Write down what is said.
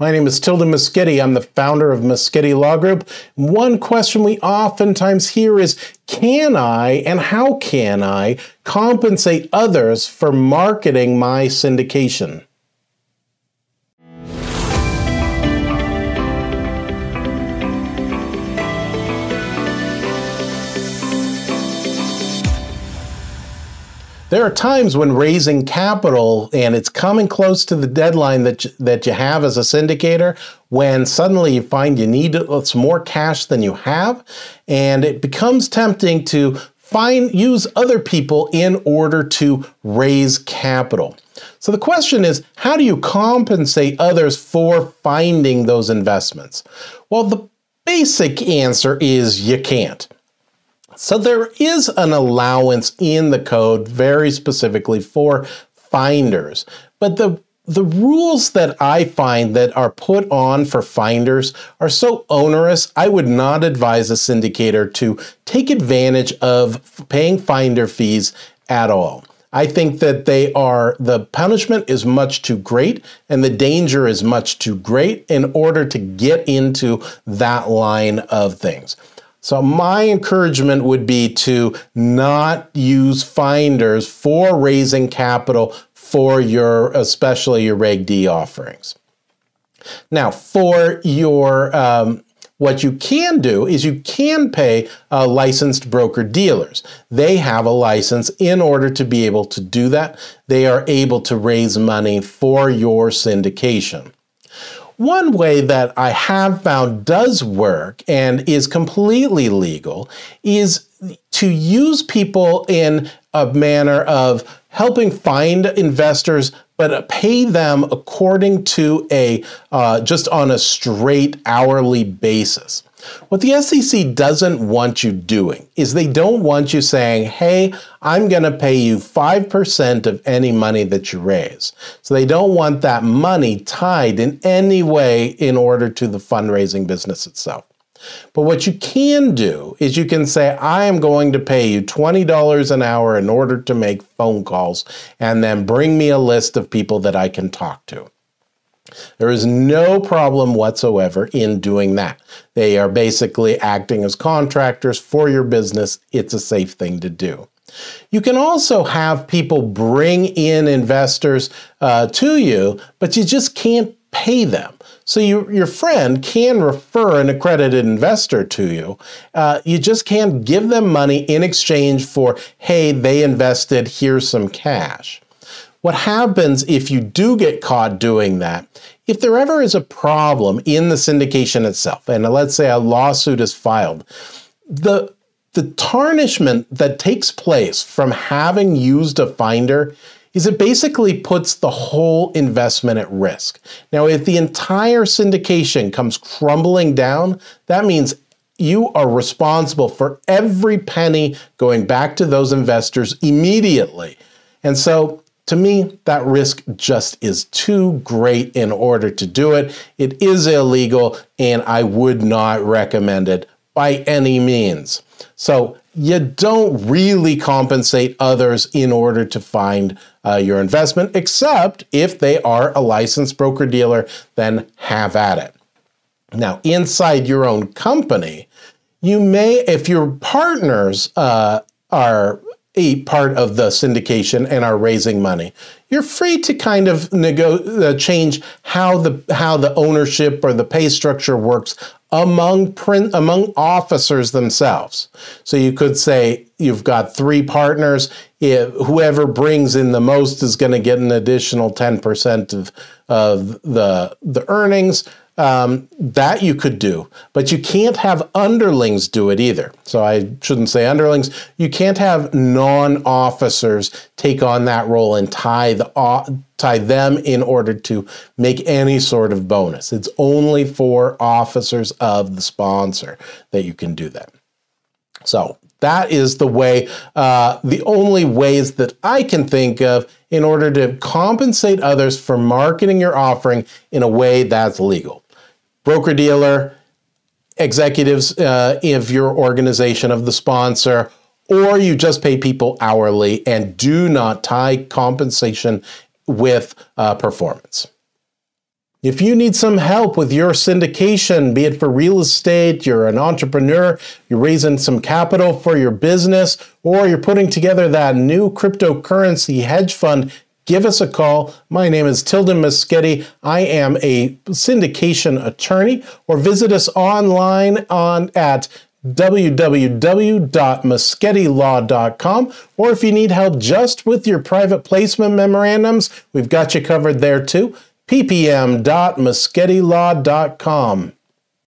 My name is Tilden Moschetti. I'm the founder of Moschetti Law Group. One question we oftentimes hear is Can I and how can I compensate others for marketing my syndication? There are times when raising capital and it's coming close to the deadline that you, that you have as a syndicator when suddenly you find you need some more cash than you have and it becomes tempting to find use other people in order to raise capital. So the question is how do you compensate others for finding those investments? Well, the basic answer is you can't. So there is an allowance in the code very specifically for finders. But the the rules that I find that are put on for finders are so onerous, I would not advise a syndicator to take advantage of paying finder fees at all. I think that they are, the punishment is much too great and the danger is much too great in order to get into that line of things. So my encouragement would be to not use finders for raising capital for your, especially your Reg D offerings. Now, for your, um, what you can do is you can pay uh, licensed broker dealers. They have a license in order to be able to do that. They are able to raise money for your syndication. One way that I have found does work and is completely legal is to use people in a manner of helping find investors but pay them according to a uh, just on a straight hourly basis. What the SEC doesn't want you doing is they don't want you saying, hey, I'm going to pay you 5% of any money that you raise. So they don't want that money tied in any way in order to the fundraising business itself. But what you can do is you can say, I am going to pay you $20 an hour in order to make phone calls and then bring me a list of people that I can talk to. There is no problem whatsoever in doing that. They are basically acting as contractors for your business. It's a safe thing to do. You can also have people bring in investors uh, to you, but you just can't pay them. So you, your friend can refer an accredited investor to you. Uh, you just can't give them money in exchange for, hey, they invested, here's some cash. What happens if you do get caught doing that? If there ever is a problem in the syndication itself, and let's say a lawsuit is filed, the the tarnishment that takes place from having used a finder is it basically puts the whole investment at risk. Now, if the entire syndication comes crumbling down, that means you are responsible for every penny going back to those investors immediately. And so to me, that risk just is too great in order to do it. It is illegal, and I would not recommend it by any means. So, you don't really compensate others in order to find uh, your investment, except if they are a licensed broker dealer, then have at it. Now, inside your own company, you may, if your partners uh, are a part of the syndication and are raising money. You're free to kind of nego- uh, change how the how the ownership or the pay structure works among print among officers themselves. So you could say you've got three partners. If whoever brings in the most is going to get an additional ten percent of of the the earnings um, that you could do, but you can't have underlings do it either. So I shouldn't say underlings. You can't have non-officers take on that role and tie the uh, tie them in order to make any sort of bonus. It's only for officers of the sponsor that you can do that. So that is the way, uh, the only ways that I can think of in order to compensate others for marketing your offering in a way that's legal broker dealer, executives uh, of your organization, of the sponsor, or you just pay people hourly and do not tie compensation with uh, performance. If you need some help with your syndication, be it for real estate, you're an entrepreneur, you're raising some capital for your business, or you're putting together that new cryptocurrency hedge fund, give us a call. My name is Tilden Moschetti. I am a syndication attorney, or visit us online on at www.moschettilaw.com. Or if you need help just with your private placement memorandums, we've got you covered there too ppm.moschettilaw.com.